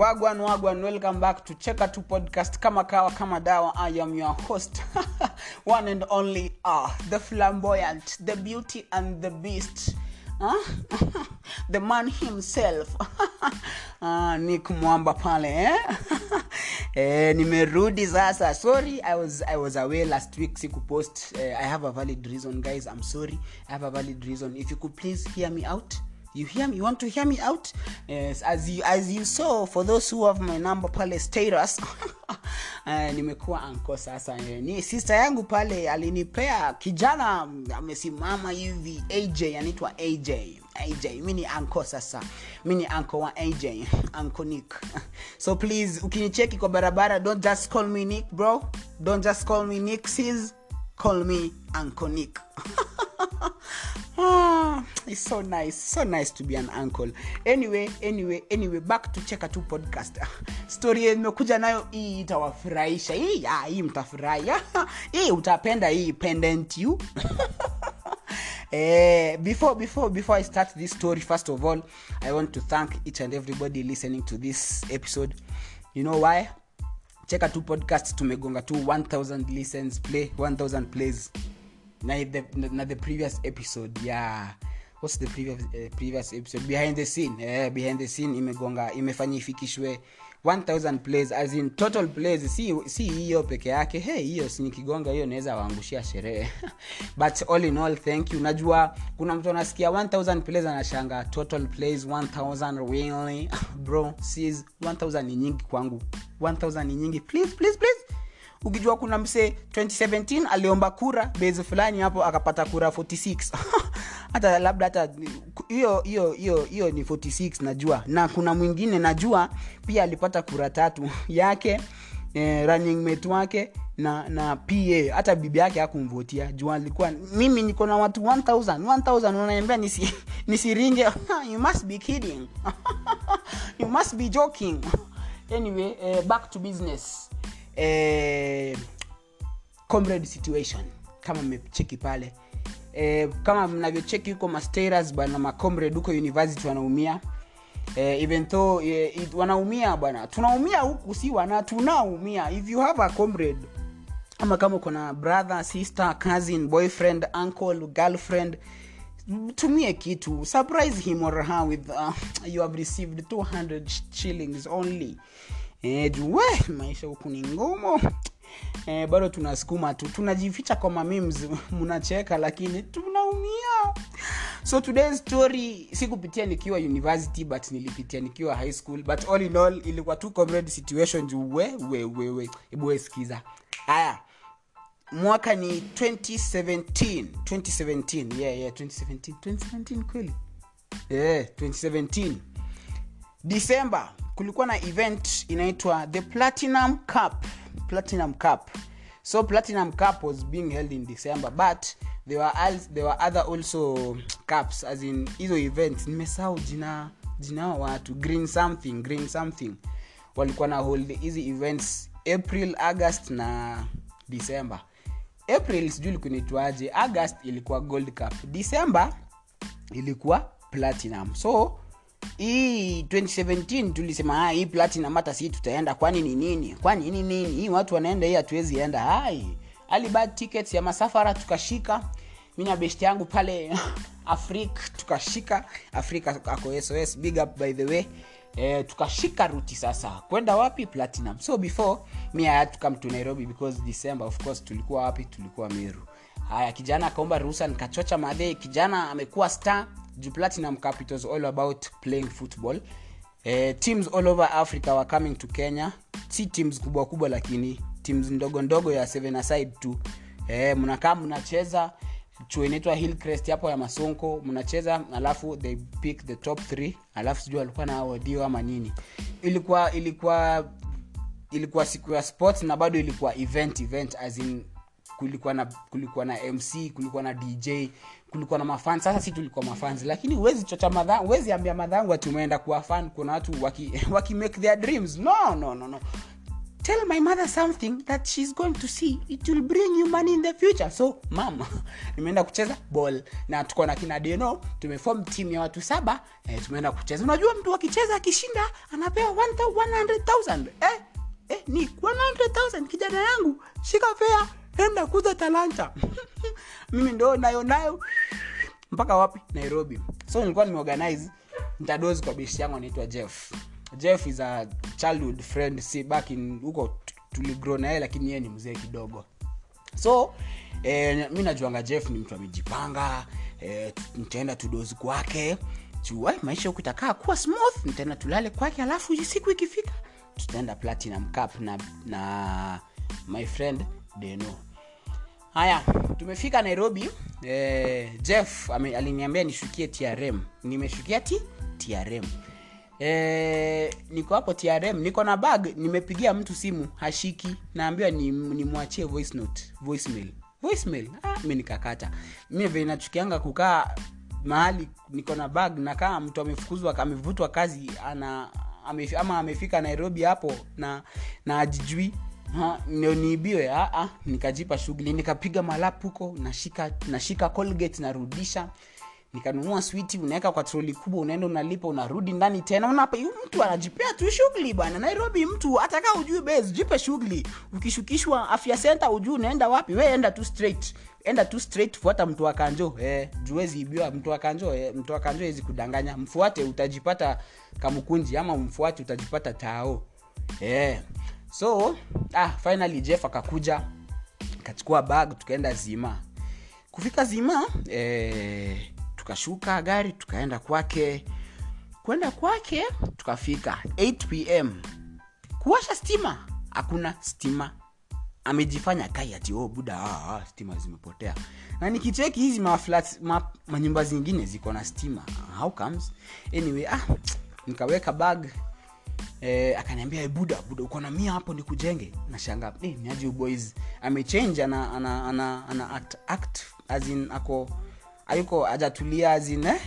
wagwan wagwan welcome back to cheka tu podcast. Kama kawa kama dawa i am your host. One and only uh, the flamboyant the beauty and the beast. Huh? the man himself. Ah, nick mwamba pale eh? eh, nimerudi sasa. Sorry I was, i was away last week sikupost. Uh, i have a valid reason guys. I'm sorry. I have a valid reason. If you could please hear me out you hear me? You want to hear me out? Yes as you as you saw for those who have my number pale status uh, nimekuwa anko sasa. Eh, ni sister yangu pale alinipea kijana amesimama hivi aj anaitwa aj aj mi ni anko sasa. Mi ni anko wa aj anko nick. So please ukinicheki kwa barabara don't just call me nick bro. Don't just call me nick sis call me anko nick it's so nice so nice to be an uncle. Anyway anyway anyway back to cheka tu podcast. Story yenye nayo hii itawafurahisha. Hii ya hii mtafurahi hii utapenda hii pendant you. Eh, before before before i start this story first of all i want to thank each and everybody listening to this episode. You know why? Cheka tu podcast tumegonga tu 1000 listens play 1000 plays. Na the, na the previous episode yeah what's the previous, uh, previous episode? Behind the scene. Uh, behind the scene imegonga imefanya ifikishwe 1000 plays as in total plays. Si si peke yake. Hey hiyo si hiyo naweza waangushia sherehe. But all in all thank you. Najua kuna mtu anasikia 1000 plays anashanga total plays 1000 really? Bro sis 1000 ni nyingi kwangu. 1000 ni nyingi. Please please please. Ukijua kuna msee 2017 aliomba kura bezi fulani hapo akapata kura 46 hata labda hata hiyo hiyo hiyo hiyo ni 46 najua. Na kuna mwingine najua pia alipata kura tatu yake eh, running mate wake na na pa hata bibi yake hakumvotia jua alikuwa mimi niko na watu 1000 1000 unaniambia nisi nisiringe. You must be kidding. You must be joking. Anyway eh, back to business. Eh, comrade situation. Kama mmecheki pale eh, kama mnavyocheki huko masteras bwana macomred huko university wanaumia. Eh, even though eh, it, wanaumia bwana. Tunaumia huku si wana tunaumia. If you have a comrade ama kama uko na brother sister cousin boyfriend uncle girlfriend tumie kitu. Surprise him or her with uh, you have received 200 shillings only. Eh, maisha huku ni ngumu eh, bado tunasukuma tu. Tunajificha kwa mamims mnacheka lakini tunaumia. So today's story sikupitia nikiwa university but nilipitia nikiwa high school. But all in all ilikuwa tu comrade situation we we we we. Ebu sikiza. Haya mwaka ni 2017 2017 yeah yeah 2017 2017 kweli? Yeah 2017 december kulikuwa na event inaitwa the platinum cup platinum cup. So platinum cup was being held in december but there were, al- there were other also cups as in hizo events. Nimesahau jina jina watu green something green something. Walikuwa na hold hizi events april august na december. April sijui ilikuwa august ilikuwa gold cup. December ilikuwa platinum. So hii 2017 tulisema ah, hii platinum hata si tutaenda. Kwani ni nini? Kwani ni nini? Hii watu wanaenda hii hatuwezi enda. Hai. Alibad tickets ya masafara tukashika. Mi na best yangu pale afrik tukashika. Afrika ako sos big up by the way. E, tukashika ruti sasa. Kwenda wapi? Platinum. So before mi I to nairobi because december of course tulikuwa wapi? Tulikuwa meru. Haya kijana akaomba ruhusa nikachocha madhee kijana amekuwa star juu platinum cup all about playing football. Eh, teams all over africa were coming to kenya. Si teams kubwa kubwa lakini teams ndogo ndogo ya seven aside tu. Eh, mnakaa mnacheza chuo inaitwa hillcrest hapo ya masonko mnacheza alafu they pick the top three alafu sijui alikuwa na audio ama nini. Ilikuwa ilikuwa ilikuwa siku ya sports na bado ilikuwa event event as in kulikuwa na kulikuwa na mc kulikuwa na dj kulikuwa na mafan sasa si tulikuwa mafans lakini huwezi chocha madhangu huwezi ambia madhangu ati umeenda kuwa fan kuna watu waki, waki make their dreams. No no no no. Tell my mother something that she's going to see. It will bring you money in the future. So mam nimeenda kucheza ball na tuko na kina deno tumefom timu ya watu saba eh, tumeenda kucheza. Unajua mtu akicheza akishinda anapewa 100000 eh, eh, ni 100000 kijana yangu shika fea enda kuza talanta. Mimi ndo nayo nayo. Mpaka wapi? Nairobi. So nilikuwa nimeorganize ntadozi kwa bishi yangu anaitwa jeff. Jeff is a childhood friend si back in huko tu- tuligrow na yeye lakini yeye ni mzee kidogo. So eh, mi najuanga jeff ni mtu amejipanga eh, nitaenda tudozi kwake. Juu maisha huku itakaa kuwa smooth. Nitaenda tulale kwake alafu siku ikifika tutaenda platinum cup na, na my friend deno haya tumefika nairobi. Eh, jeff aliniambia nishukie trm nimeshukia ti trm eh, niko hapo trm niko na bag nimepigia mtu simu hashiki. Naambiwa nimwachie ni voice note voicemail. Voicemail ah, mi nikakata. Mi vile kukaa mahali niko na bag nakaa mtu amefukuzwa amevutwa kazi ana ame, ama amefika nairobi hapo na na ajijui ndio niibiwe nikajipa shughuli. Nikapiga malapu huko nashika nashika colgate narudisha. Nikanunua switi unaweka kwa troli kubwa unaenda unalipa unarudi ndani tena. Unapa mtu anajipea tu shughuli bwana. Nairobi mtu hatakaa ujui base jipe shughuli. Ukishukishwa afya senta ujui unaenda wapi. We enda tu straight. Enda tu straight fuata mtu wa kanjo eh, juwezi mtu wa eh, mtu wa hezi kudanganya. Mfuate utajipata kamukunji ama mfuate utajipata tao eh. So ah, finally jeff akakuja kachukua bag tukaenda zima. Kufika zima eh, tukashuka gari tukaenda kwake. Kwenda kwake tukafika 8 pm kuwasha stima hakuna stima. Amejifanya kai ati oh, buda ah, ah, stima zimepotea. Na nikicheki hizi maflats ma, manyumba zingine ziko na stima. How comes? Anyway ah, nikaweka bag eh, akaniambia "Eh, buda buda uko na mia hapo nikujenge. Nashanga eh, niaji uboys amechange ana, ana, ana, ana act, act as in ako ayuko ajatulia as in eh,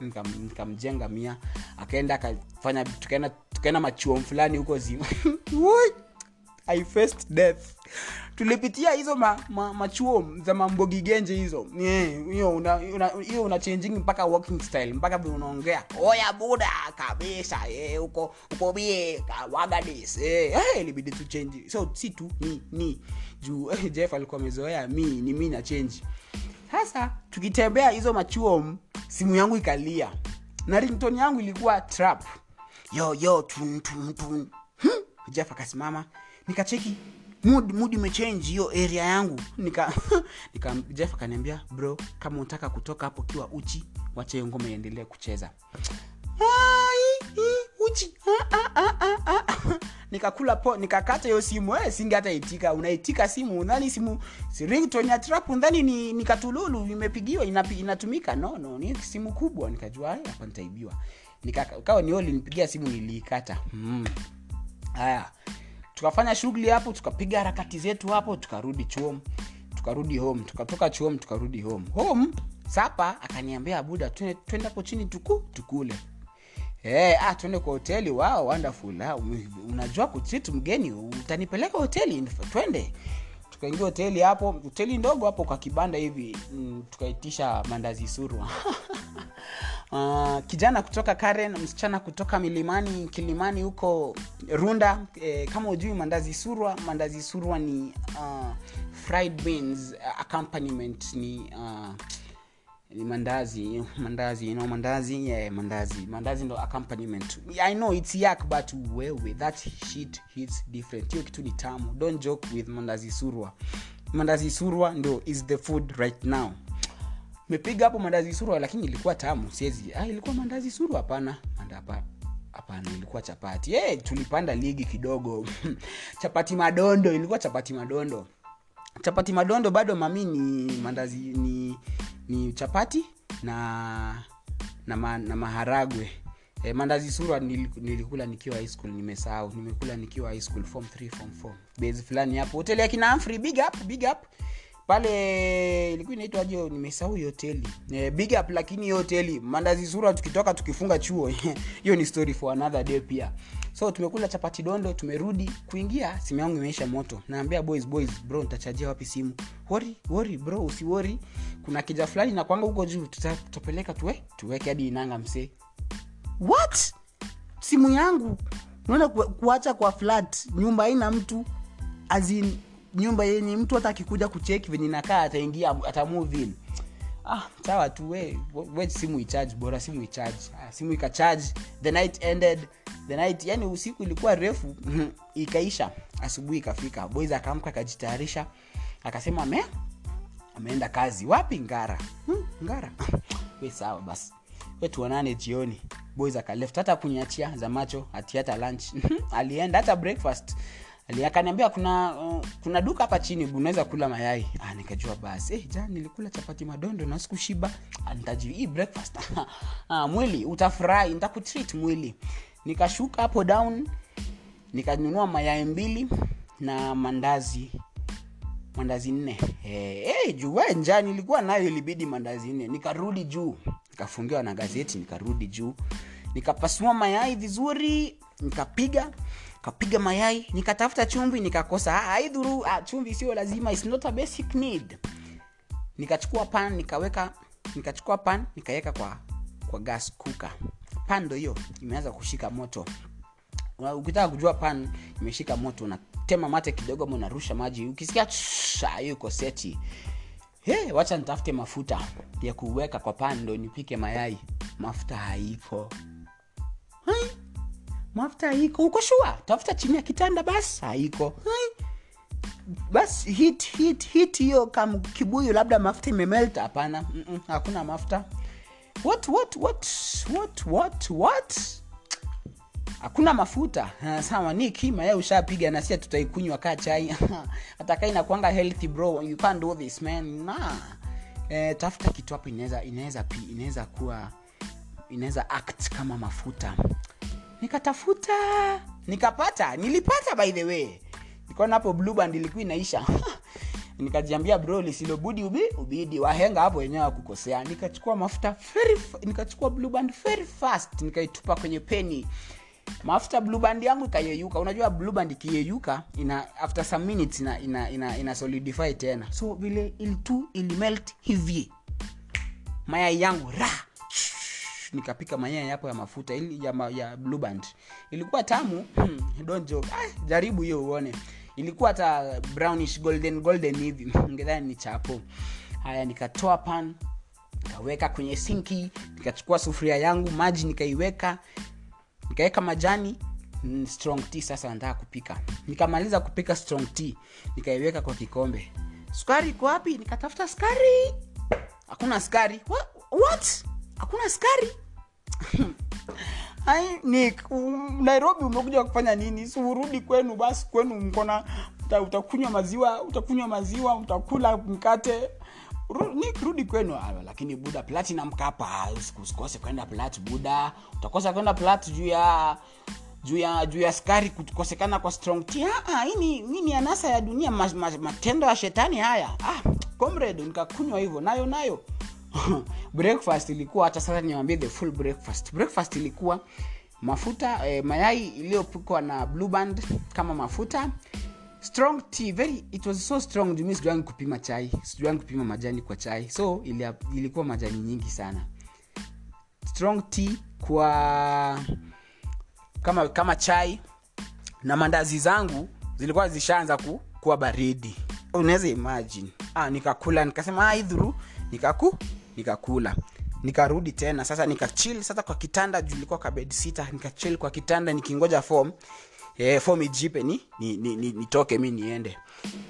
nikamjenga nika mia akaenda akafanya tukaenda tukaenda fulani huko zima! I faced death. Tulipitia hizo ma, ma, machuo za mambogigenje hizo. Hiyo una, una, una mpaka walking style mpaka vile unaongea. Oya buda kabisa eh, uko uko bie wagadis eh, eh, ilibidi tu change. So si tu ni ni. Juu eh, jeff alikuwa amezoea mi ni mi na change. Sasa tukitembea hizo machuo simu yangu ikalia. Na rington yangu ilikuwa trap. Yo yo tun tun tun. Hmm? jeff akasimama nikacheki mood mood imechange hiyo area yangu. Nika, nika jeff akaniambia bro kama unataka kutoka hapo kiwa uchi wacha hiyo ngoma iendelee kucheza. Ah, ah, ah, ah, ah. nikakula po nikakata hiyo simu eh, singe hata itika. Unaitika simu udhani simu si ringtone ya ni, ni katululu imepigiwa inatumika? No no ni simu kubwa. Nikajua hapa nitaibiwa. Nikakawa ni linipigia simu niliikata. Mm. haya tukafanya shughuli hapo tukapiga harakati zetu hapo tukarudi chuom tukarudi home tukatoka chuom tukarudi home. Home sapa akaniambia buda twende hapo chini tuku tukule. Hey, ah, tuende kwa hoteli wow, wonderful. Ah, unajua kutreat mgeni utanipeleka hoteli? Twende. Tukaingia hoteli hapo hoteli ndogo hapo kwa kibanda hivi mm, tukaitisha mandazi surwa uh, kijana kutoka karen msichana kutoka milimani kilimani huko runda. Eh, kama ujui mandazi surwa. Mandazi surwa ni uh, fried beans accompaniment. Ni uh, mandazi mandazi you know mandazi? Yeah mandazi. Mandazi ndo accompaniment. I know it's yak but wewe that shit hits different. Hiyo kitu ni tamu. Don't joke with mandazi surwa. Mandazi surwa ndo is the food right now mepiga hapo mandazi surwa lakini ilikuwa tamu siezi ah, ilikuwa mandazi surwa hapana. Hapana ilikuwa chapati. Hey, tulipanda ligi kidogo. Chapati madondo ilikuwa chapati madondo. Chapati madondo bado mami ni mandazi ni ni chapati na na, ma, na maharagwe. E, mandazi surwa nil- nilikula nikiwa high school nimesahau. Nimekula nikiwa high school form 3 form 4 base fulani hapo. Hoteli ya kina big up big up pale ilikuwa inaitwaje nimesahau hiyo hoteli. E, big up lakini hiyo hoteli mandazi sura, tukitoka tukifunga chuo hiyo ni story for another day pia. So tumekula chapati dondo tumerudi kuingia simu yangu imeisha moto. Naambia boys boys bro nitachajia wapi simu? Wori wori bro usiwori kuna kija fulani na kwanga huko juu tutapeleka tuwe tuweke hadi inanga msee. What? Simu yangu? Unaona kuacha kwa flat nyumba haina mtu azin nyumba yenye mtu hata akikuja kucheki venye nakaa ataingia atamove in. Ah sawa tu we, we simu icharge bora simu icharge. Ah, simu ikacharge the night ended the night yani usiku ilikuwa refu ikaisha asubuhi ikafika. Boys akaamka akajitayarisha akasema me ameenda kazi. Wapi ngara? Hmm, ngara. We sawa basi. We tuonane jioni. Boys akaleft hata kuniachia za macho ati hata lunch. Alienda hata breakfast akaniambia kuna uh, kuna duka hapa chini unaweza kula mayai. Ah, nikajua basi. Eh, jana nilikula chapati madondo na sikushiba. Ah, nitaji breakfast. Ah, mwili utafurahi nitakutreat mwili. Nikashuka hapo down nikanunua mayai mbili na mandazi mandazi nne. Hey, hey, juu njaa nilikuwa nayo ilibidi mandazi nne. Nikarudi juu nikafungiwa na gazeti nikarudi juu. Nikapasua mayai vizuri nikapiga kapiga mayai nikatafuta chumvi nikakosa. Ah, haidhuru ah, chumvi sio lazima It's not a basic need. Nikachukua pan nikaweka nikachukua pan nikaweka kwa kwa gas cooker. Pan ndo hiyo imeanza kushika moto. Ukitaka kujua pan imeshika moto unatema mate kidogo ama unarusha maji ukisikia ah, hiyo iko seti. Hey, wacha nitafute mafuta ya kuweka kwa pan ndo nipike mayai. Mafuta haiko. Hai, mafuta haiko. Uko shua tafuta chini ya kitanda basi haiko. Hai, bas hit hit hit hiyo kam kibuyu labda mafuta imemelt. Hapana. Mm-mm, hakuna mafuta. What what what what what what? Hakuna mafuta. Sawa ni kima ye ushapiga na sia tutaikunywa kaa chai. Hata inakuanga healthy bro. You can't do this man. Nah. eh, tafuta kitu hapo inaweza inaweza inaweza kuwa inaweza act kama mafuta nikatafuta. Nikapata. Nilipata by the way. Nikaona hapo blue ilikuwa inaisha. Nikajiambia bro lisilobudi ubi ubidi. Wahenga hapo wenyewe wakukosea. Nikachukua mafuta very nikachukua blue band very fast. Nikaitupa kwenye peni. Mafuta blue yangu ikayeyuka. Unajua blue ikiyeyuka ina after some minutes ina, ina, ina, ina solidify tena. So vile ilitu ilimelt hivi. Mayai yangu ra nikapika mayai yapo ya mafuta ili ya, ma, ya blue band. Ilikuwa tamu don't joke. Ah, jaribu hiyo uone. Ilikuwa hata brownish golden golden hivi. Ngedhani ni chapo. Haya nikatoa pan nikaweka kwenye sinki nikachukua sufuria yangu maji nikaiweka nikaweka majani mm, strong tea. Sasa nataka kupika. Nikamaliza kupika strong tea nikaiweka kwa kikombe. Sukari iko wapi? Nikatafuta sukari. Hakuna sukari. What, what? hakuna sukari ai nick um, nairobi umekuja kufanya nini? Si urudi kwenu basi kwenu mkona uta, utakunywa maziwa utakunywa maziwa utakula mkate. Ru- rudi kwenu lakini buda platinum kapa usikose kwenda plat buda. Utakosa kwenda plat juu ya juu ya juu ya skari kukosekana kwa strong ah, hii ni anasa ya dunia ma, ma, matendo ya shetani haya. Ah, comrade nikakunywa hivyo nayo nayo breakfast ilikuwa hata sasa niwambie the full breakfast. Breakfast ilikuwa mafuta eh, mayai iliyopikwa na blue band kama mafuta. Strong tea very it was so strong jumi sijuangi kupima chai sijuangi kupima majani kwa chai. So ili, ilikuwa majani nyingi sana. Strong tea kwa kama kama chai na mandazi zangu zilikuwa zishaanza ku, kuwa baridi. Unaweza imagine. Ah, nikakula nikasema ah, nikaku nikakula. Nikarudi tena sasa nikachil sasa kwa kitanda juu ilikuwa kabed sita nikachil kwa kitanda nikingoja form. Eh, form ijipe ni, ni, ni, ni, nitoke mi niende.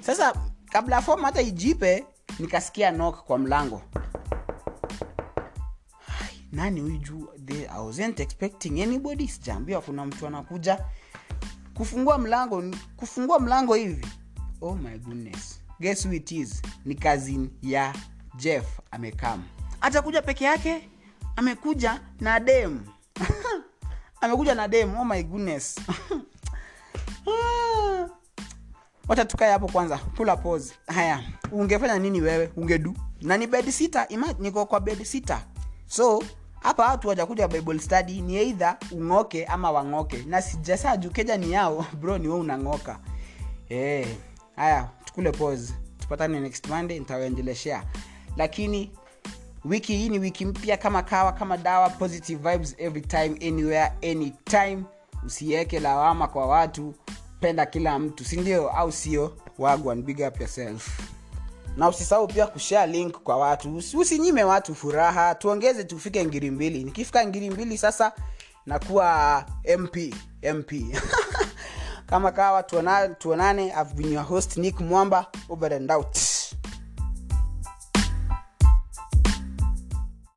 Sasa kabla form hata ijipe nikasikia nok kwa mlango. Ay, nani huyu juu? I wasn't expecting anybody. Sijaambiwa kuna mtu anakuja. Kufungua mlango kufungua mlango hivi. Oh my goodness. Guess who it is? Ni cousin ya jeff amekam. Atakuja peke yake? Amekuja na dem. Amekuja na dem oh my goodness. Wacha hapo kwanza pula pause. Haya ungefanya nini wewe? Ungedu? Na ni bed sita niko kwa bed sita so hapa watu wajakuja bible study ni eidha ung'oke ama wang'oke. Na sijasa juu keja ni yao. Bro ni we unang'oka. Hey. haya tukule pause. Tupatane next monday nitawaendeleshea lakini wiki hii ni wiki mpya kama kawa kama dawa positive vibes every time anywhere anytime. Usiweke lawama kwa watu penda kila mtu sindio au sio? Wagwan big up yourself. Na usisahau pia kushare link kwa watu. Usinyime watu furaha. Tuongeze tufike ngiri mbili. Nikifika ngiri mbili sasa nakuwa mp mp kama kawa tuonane, tuonane. I've been your host nick mwamba. Over and out